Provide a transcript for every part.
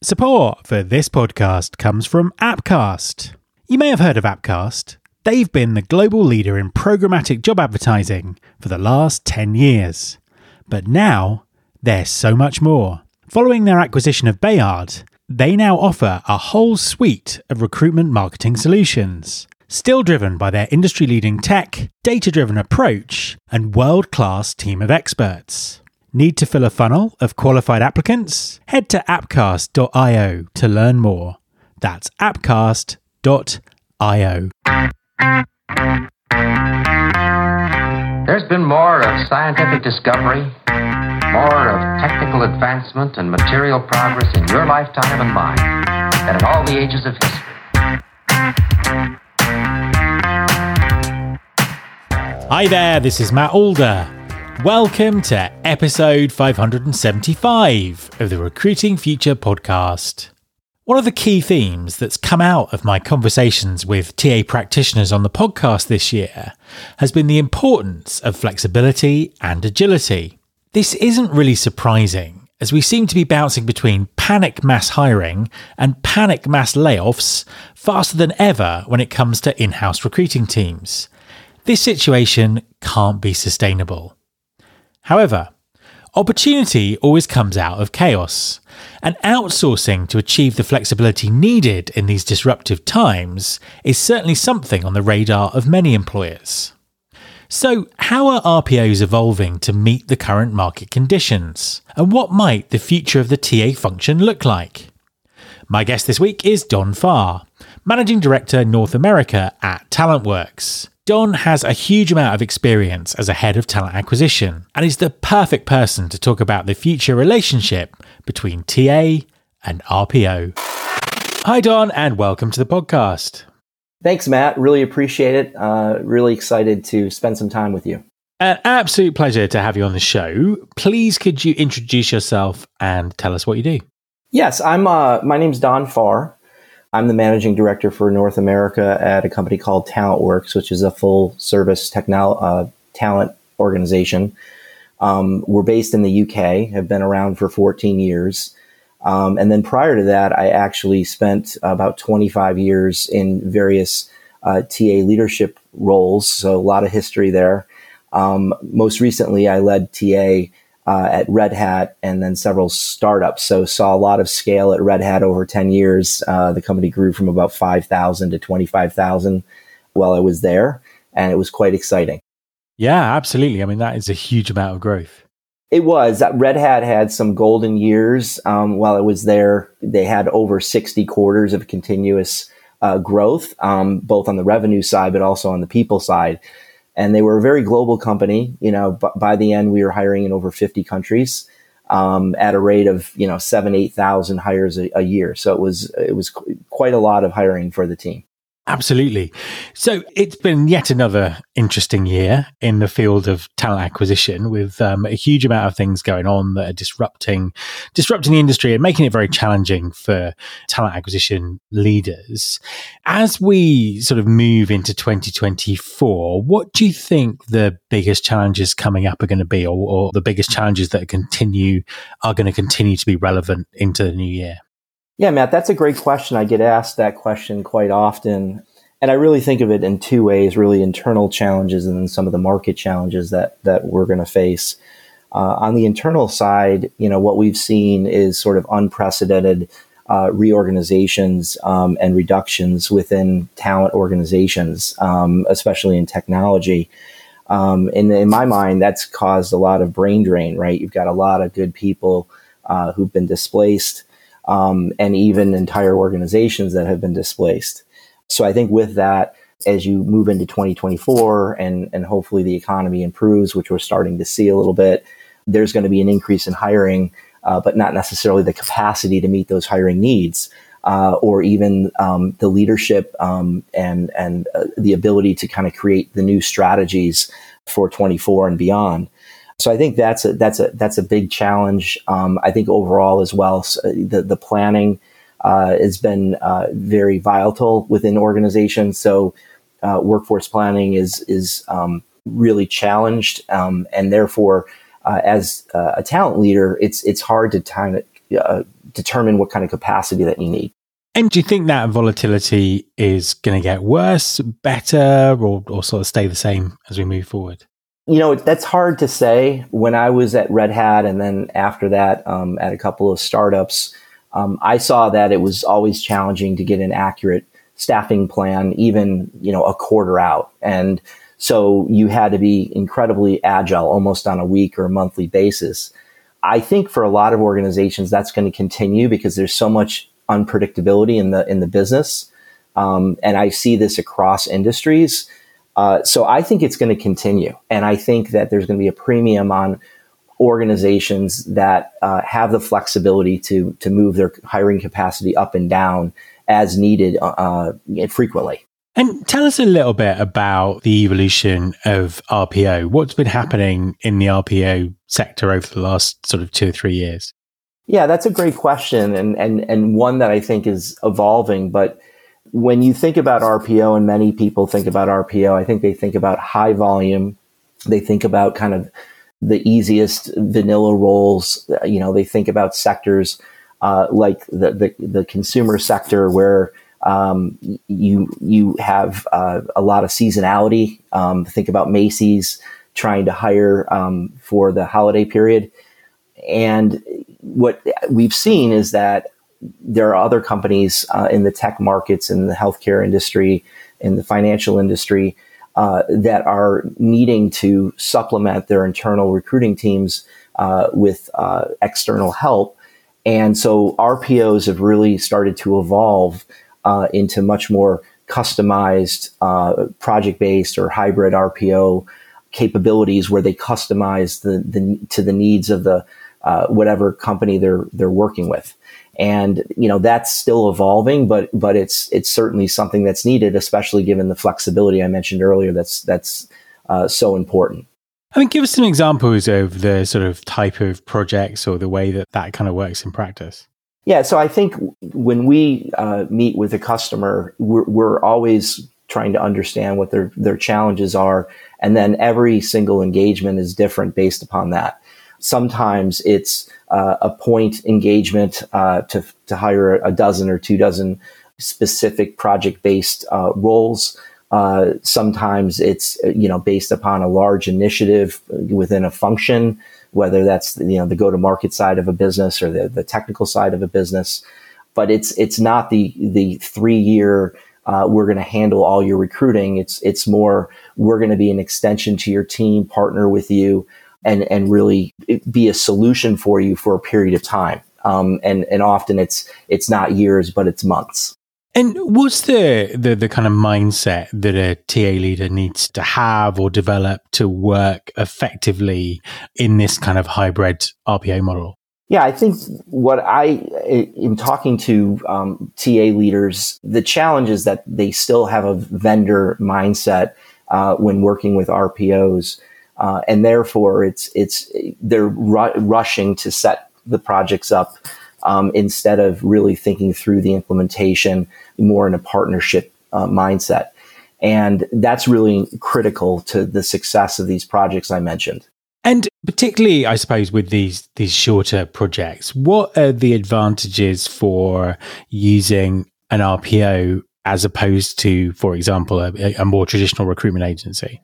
Support for this podcast comes from Appcast. You may have heard of Appcast. They've been the global leader in programmatic job advertising for the last 10 years. But now, they're so much more. Following their acquisition of Bayard, they now offer a whole suite of recruitment marketing solutions, still driven by their industry leading tech, data driven approach, and world class team of experts. Need to fill a funnel of qualified applicants? Head to appcast.io to learn more. That's appcast.io. There's been more of scientific discovery, more of technical advancement and material progress in your lifetime and mine than in all the ages of history. Hi there, this is Matt Alder. Welcome to episode 575 of the Recruiting Future podcast. One of the key themes that's come out of my conversations with TA practitioners on the podcast this year has been the importance of flexibility and agility. This isn't really surprising, as we seem to be bouncing between panic mass hiring and panic mass layoffs faster than ever when it comes to in house recruiting teams. This situation can't be sustainable. However, opportunity always comes out of chaos, and outsourcing to achieve the flexibility needed in these disruptive times is certainly something on the radar of many employers. So, how are RPOs evolving to meet the current market conditions? And what might the future of the TA function look like? My guest this week is Don Farr, Managing Director North America at TalentWorks. Don has a huge amount of experience as a head of talent acquisition and is the perfect person to talk about the future relationship between TA and RPO. Hi, Don, and welcome to the podcast. Thanks, Matt. Really appreciate it. Uh, really excited to spend some time with you. An absolute pleasure to have you on the show. Please, could you introduce yourself and tell us what you do? Yes, I'm. Uh, my name's Don Farr. I'm the managing director for North America at a company called TalentWorks, which is a full service uh, talent organization. Um, we're based in the UK, have been around for 14 years. Um, and then prior to that, I actually spent about 25 years in various uh, TA leadership roles, so a lot of history there. Um, most recently, I led TA uh, at Red Hat and then several startups. So saw a lot of scale at Red Hat over 10 years. Uh, the company grew from about 5,000 to 25,000 while I was there. And it was quite exciting. Yeah, absolutely. I mean, that is a huge amount of growth. It was. That Red Hat had some golden years um, while I was there. They had over 60 quarters of continuous uh, growth, um, both on the revenue side, but also on the people side and they were a very global company. You know, b- by the end, we were hiring in over 50 countries um, at a rate of you know seven, eight thousand hires a, a, year. So it was it was qu- quite a lot of hiring for the team. Absolutely. So it's been yet another interesting year in the field of talent acquisition with um, a huge amount of things going on that are disrupting, disrupting the industry and making it very challenging for talent acquisition leaders. As we sort of move into 2024, what do you think the biggest challenges coming up are going to be or, or the biggest challenges that continue are going to continue to be relevant into the new year? Yeah, Matt, that's a great question. I get asked that question quite often. And I really think of it in two ways really internal challenges and then some of the market challenges that, that we're going to face. Uh, on the internal side, you know, what we've seen is sort of unprecedented uh, reorganizations um, and reductions within talent organizations, um, especially in technology. Um, and in my mind, that's caused a lot of brain drain, right? You've got a lot of good people uh, who've been displaced um, and even entire organizations that have been displaced. So I think with that, as you move into 2024 and, and hopefully the economy improves, which we're starting to see a little bit, there's going to be an increase in hiring, uh, but not necessarily the capacity to meet those hiring needs. Uh, or even um, the leadership um, and and uh, the ability to kind of create the new strategies for 24 and beyond. So I think that's a that's a that's a big challenge. Um, I think overall as well, so the the planning uh, has been uh, very volatile within organizations. So uh, workforce planning is is um, really challenged, um, and therefore, uh, as uh, a talent leader, it's it's hard to uh, determine what kind of capacity that you need. And do you think that volatility is going to get worse, better, or, or sort of stay the same as we move forward? You know, that's hard to say. When I was at Red Hat and then after that um, at a couple of startups, um, I saw that it was always challenging to get an accurate staffing plan, even, you know, a quarter out. And so you had to be incredibly agile almost on a week or monthly basis. I think for a lot of organizations, that's going to continue because there's so much unpredictability in the in the business, um, and I see this across industries. Uh, so I think it's going to continue, and I think that there's going to be a premium on organizations that uh, have the flexibility to to move their hiring capacity up and down as needed uh, frequently. And tell us a little bit about the evolution of RPO. What's been happening in the RPO sector over the last sort of two or three years? Yeah, that's a great question and, and, and one that I think is evolving. But when you think about RPO, and many people think about RPO, I think they think about high volume. They think about kind of the easiest vanilla roles. You know, they think about sectors uh, like the, the, the consumer sector where um, you you have uh, a lot of seasonality. Um, think about Macy's trying to hire um, for the holiday period, and what we've seen is that there are other companies uh, in the tech markets, in the healthcare industry, in the financial industry. Uh, that are needing to supplement their internal recruiting teams uh, with uh, external help. And so RPOs have really started to evolve uh, into much more customized uh, project based or hybrid RPO capabilities where they customize the, the to the needs of the whatever company they're they're working with. And you know that's still evolving, but but it's it's certainly something that's needed, especially given the flexibility I mentioned earlier. That's that's uh, so important. I mean, give us some examples of the sort of type of projects or the way that that kind of works in practice. Yeah, so I think when we uh, meet with a customer, we're, we're, always trying to understand what their their challenges are, and then every single engagement is different based upon that. Sometimes it's uh, a point engagement uh, to to hire a dozen or two dozen specific project based uh, roles. Uh, sometimes it's you know based upon a large initiative within a function whether that's you know the go to market side of a business or the, the technical side of a business. But it's it's not the the three year uh, we're going to handle all your recruiting. It's it's more we're going to be an extension to your team, partner with you, and and really be a solution for you for a period of time. Um, and and often it's it's not years, but it's months. And what's the, the the kind of mindset that a TA leader needs to have or develop to work effectively in this kind of hybrid RPA model? Yeah, I think what I, in talking to um, TA leaders, the challenge is that they still have a vendor mindset uh, when working with RPOs, uh, and therefore it's it's they're ru- rushing to set the projects up um, instead of really thinking through the implementation more in a partnership uh, mindset. And that's really critical to the success of these projects I mentioned. And particularly, I suppose, with these these shorter projects, what are the advantages for using an RPO as opposed to, for example, a, a more traditional recruitment agency?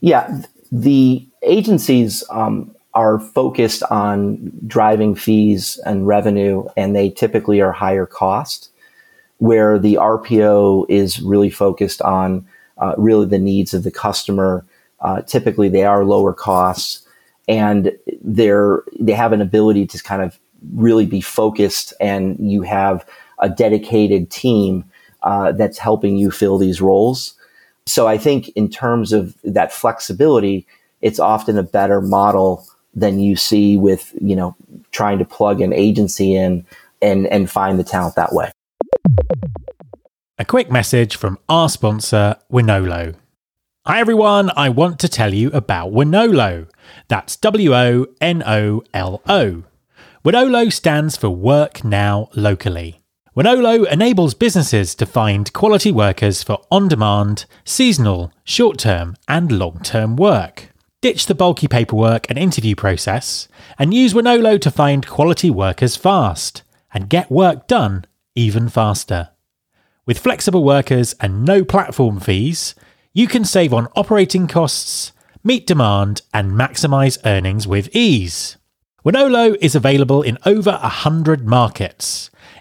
Yeah, the agencies um, are focused on driving fees and revenue, and they typically are higher cost. Where the RPO is really focused on uh, really the needs of the customer. Uh, typically, they are lower costs, and they're they have an ability to kind of really be focused, and you have a dedicated team uh, that's helping you fill these roles. So I think in terms of that flexibility, it's often a better model than you see with, you know, trying to plug an agency in and, and find the talent that way. A quick message from our sponsor, Wonolo. Hi everyone, I want to tell you about Wonolo. That's W O N O L O. Wonolo stands for Work Now Locally. Wonolo enables businesses to find quality workers for on demand, seasonal, short term, and long term work. Ditch the bulky paperwork and interview process and use Wonolo to find quality workers fast and get work done even faster. With flexible workers and no platform fees, you can save on operating costs, meet demand, and maximize earnings with ease. Wonolo is available in over 100 markets,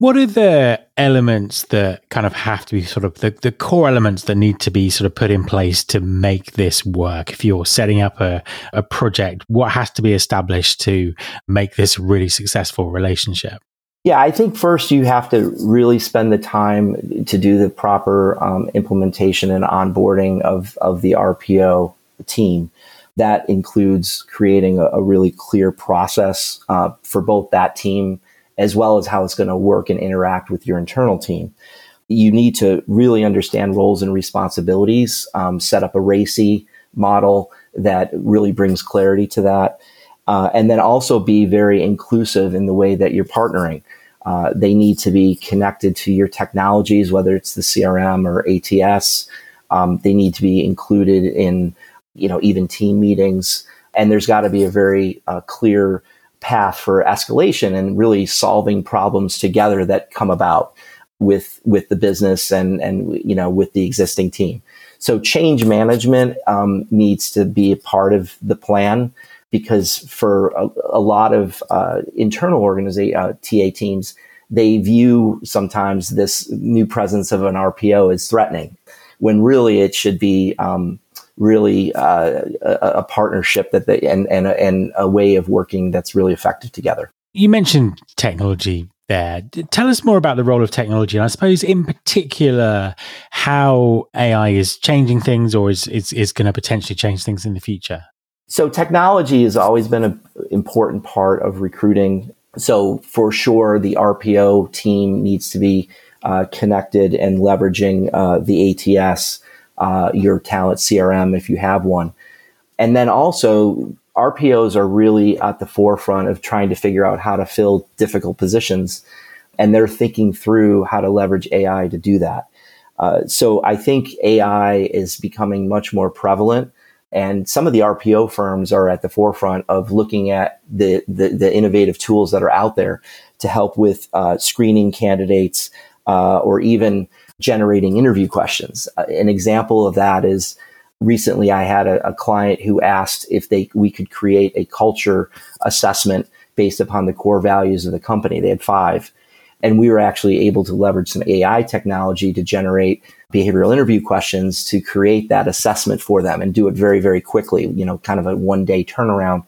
What are the elements that kind of have to be sort of the, the core elements that need to be sort of put in place to make this work? If you're setting up a, a project, what has to be established to make this really successful relationship? Yeah, I think first you have to really spend the time to do the proper um, implementation and onboarding of, of the RPO team. That includes creating a, a really clear process uh, for both that team as well as how it's going to work and interact with your internal team. You need to really understand roles and responsibilities, um, set up a RACI model that really brings clarity to that. Uh, and then also be very inclusive in the way that you're partnering. Uh, they need to be connected to your technologies, whether it's the CRM or ATS. Um, they need to be included in, you know, even team meetings. And there's got to be a very uh, clear path for escalation and really solving problems together that come about with with the business and and you know with the existing team. So change management um, needs to be a part of the plan because for a, a lot of uh, internal organization uh, TA teams, they view sometimes this new presence of an RPO as threatening, when really it should be um, really uh, a, a, partnership that they and and and a way of working that's really effective together. You mentioned technology there. Tell us more about the role of technology, and I suppose in particular how AI is changing things, or is is, is going to potentially change things in the future. So technology has always been an important part of recruiting. So for sure, the RPO team needs to be uh, connected and leveraging uh, the ATS uh, your talent CRM if you have one. And then also, RPOs are really at the forefront of trying to figure out how to fill difficult positions. And they're thinking through how to leverage AI to do that. Uh, so I think AI is becoming much more prevalent. And some of the RPO firms are at the forefront of looking at the, the, the innovative tools that are out there to help with uh, screening candidates uh, or even generating interview questions. Uh, an example of that is recently I had a, a, client who asked if they we could create a culture assessment based upon the core values of the company. They had five. And we were actually able to leverage some AI technology to generate behavioral interview questions to create that assessment for them and do it very, very quickly, you know, kind of a one day turnaround.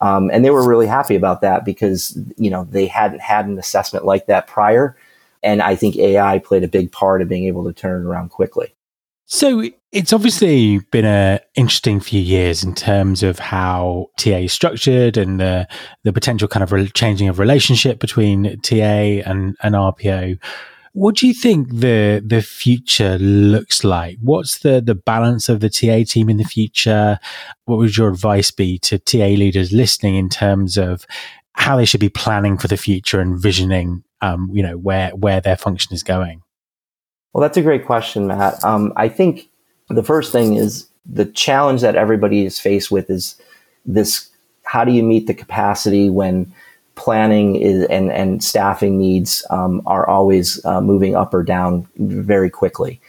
Um, and they were really happy about that because, you know, they hadn't had an assessment like that prior. And I think AI played a big part of being able to turn it around quickly. So it's obviously been an interesting few years in terms of how TA is structured and the the potential kind of re- changing of relationship between TA and, and RPO. What do you think the the future looks like? What's the the balance of the TA team in the future? What would your advice be to TA leaders listening in terms of how they should be planning for the future and visioning um, you know, where where their function is going? Well, that's a great question, Matt. Um, I think the first thing is the challenge that everybody is faced with is this: how do you meet the capacity when planning is, and and staffing needs um, are always uh, moving up or down very quickly,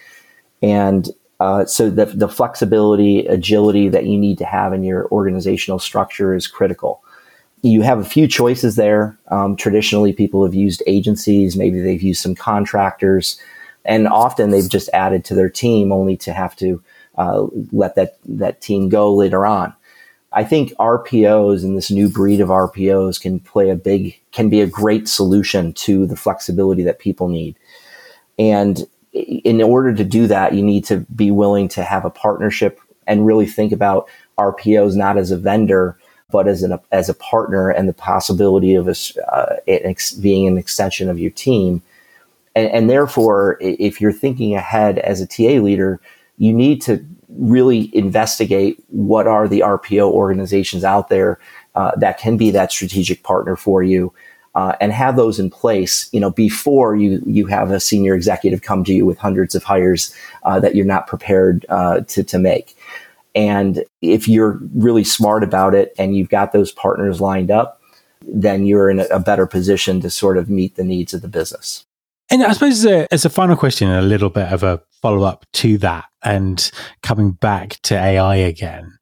and uh, so the, the flexibility, agility that you need to have in your organizational structure is critical you have a few choices there. Um, traditionally, people have used agencies, maybe they've used some contractors, and often they've just added to their team only to have to uh, let that, that team go later on. I think RPOs and this new breed of RPOs can play a big, can be a great solution to the flexibility that people need. And in order to do that, you need to be willing to have a partnership and really think about RPOs not as a vendor, but as an as a partner and the possibility of us uh, being an extension of your team. And, and therefore, if you're thinking ahead as a TA leader, you need to really investigate what are the RPO organizations out there uh, that can be that strategic partner for you. Uh, and have those in place, you know, before you you have a senior executive come to you with hundreds of hires uh, that you're not prepared uh, to to make. And if you're really smart about it and you've got those partners lined up, then you're in a better position to sort of meet the needs of the business. And I suppose as a, as a final question, a little bit of a follow up to that and coming back to AI again,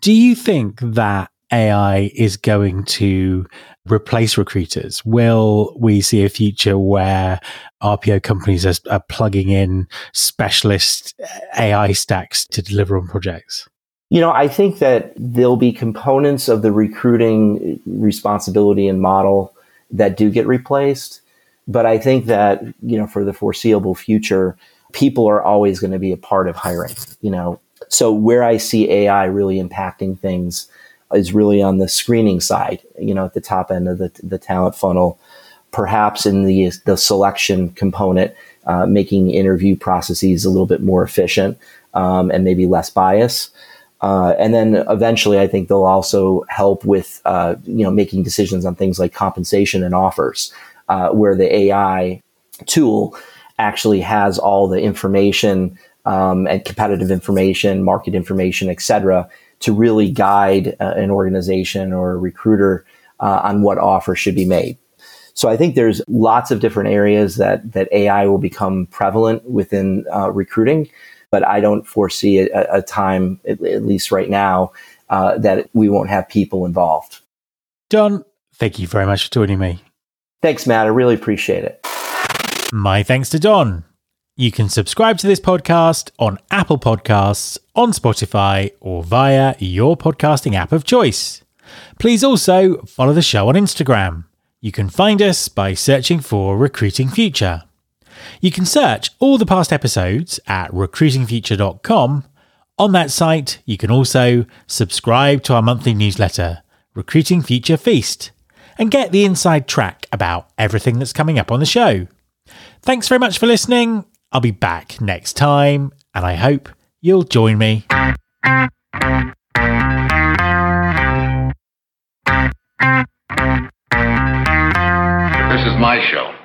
do you think that AI is going to replace recruiters? Will we see a future where RPO companies are, are plugging in specialist AI stacks to deliver on projects? You know, I think that there'll be components of the recruiting responsibility and model that do get replaced. But I think that, you know, for the foreseeable future, people are always going to be a part of hiring, you know. So where I see AI really impacting things is really on the screening side, you know, at the top end of the, the talent funnel, perhaps in the, the selection component, uh, making interview processes a little bit more efficient um, and maybe less bias. Uh, and then eventually, I think they'll also help with uh, you know making decisions on things like compensation and offers, uh, where the AI tool actually has all the information um, and competitive information, market information, et cetera, to really guide uh, an organization or a recruiter uh, on what offer should be made. So I think there's lots of different areas that that AI will become prevalent within uh, recruiting, but I don't foresee a, a time, at, at, least right now, uh, that we won't have people involved. Don, thank you very much for joining me. Thanks, Matt. I really appreciate it. My thanks to Don. You can subscribe to this podcast on Apple Podcasts, on Spotify, or via your podcasting app of choice. Please also follow the show on Instagram. You can find us by searching for Recruiting Future. You can search all the past episodes at recruitingfuture.com. On that site, you can also subscribe to our monthly newsletter, Recruiting Future Feast, and get the inside track about everything that's coming up on the show. Thanks very much for listening. I'll be back next time, and I hope you'll join me. This is my show.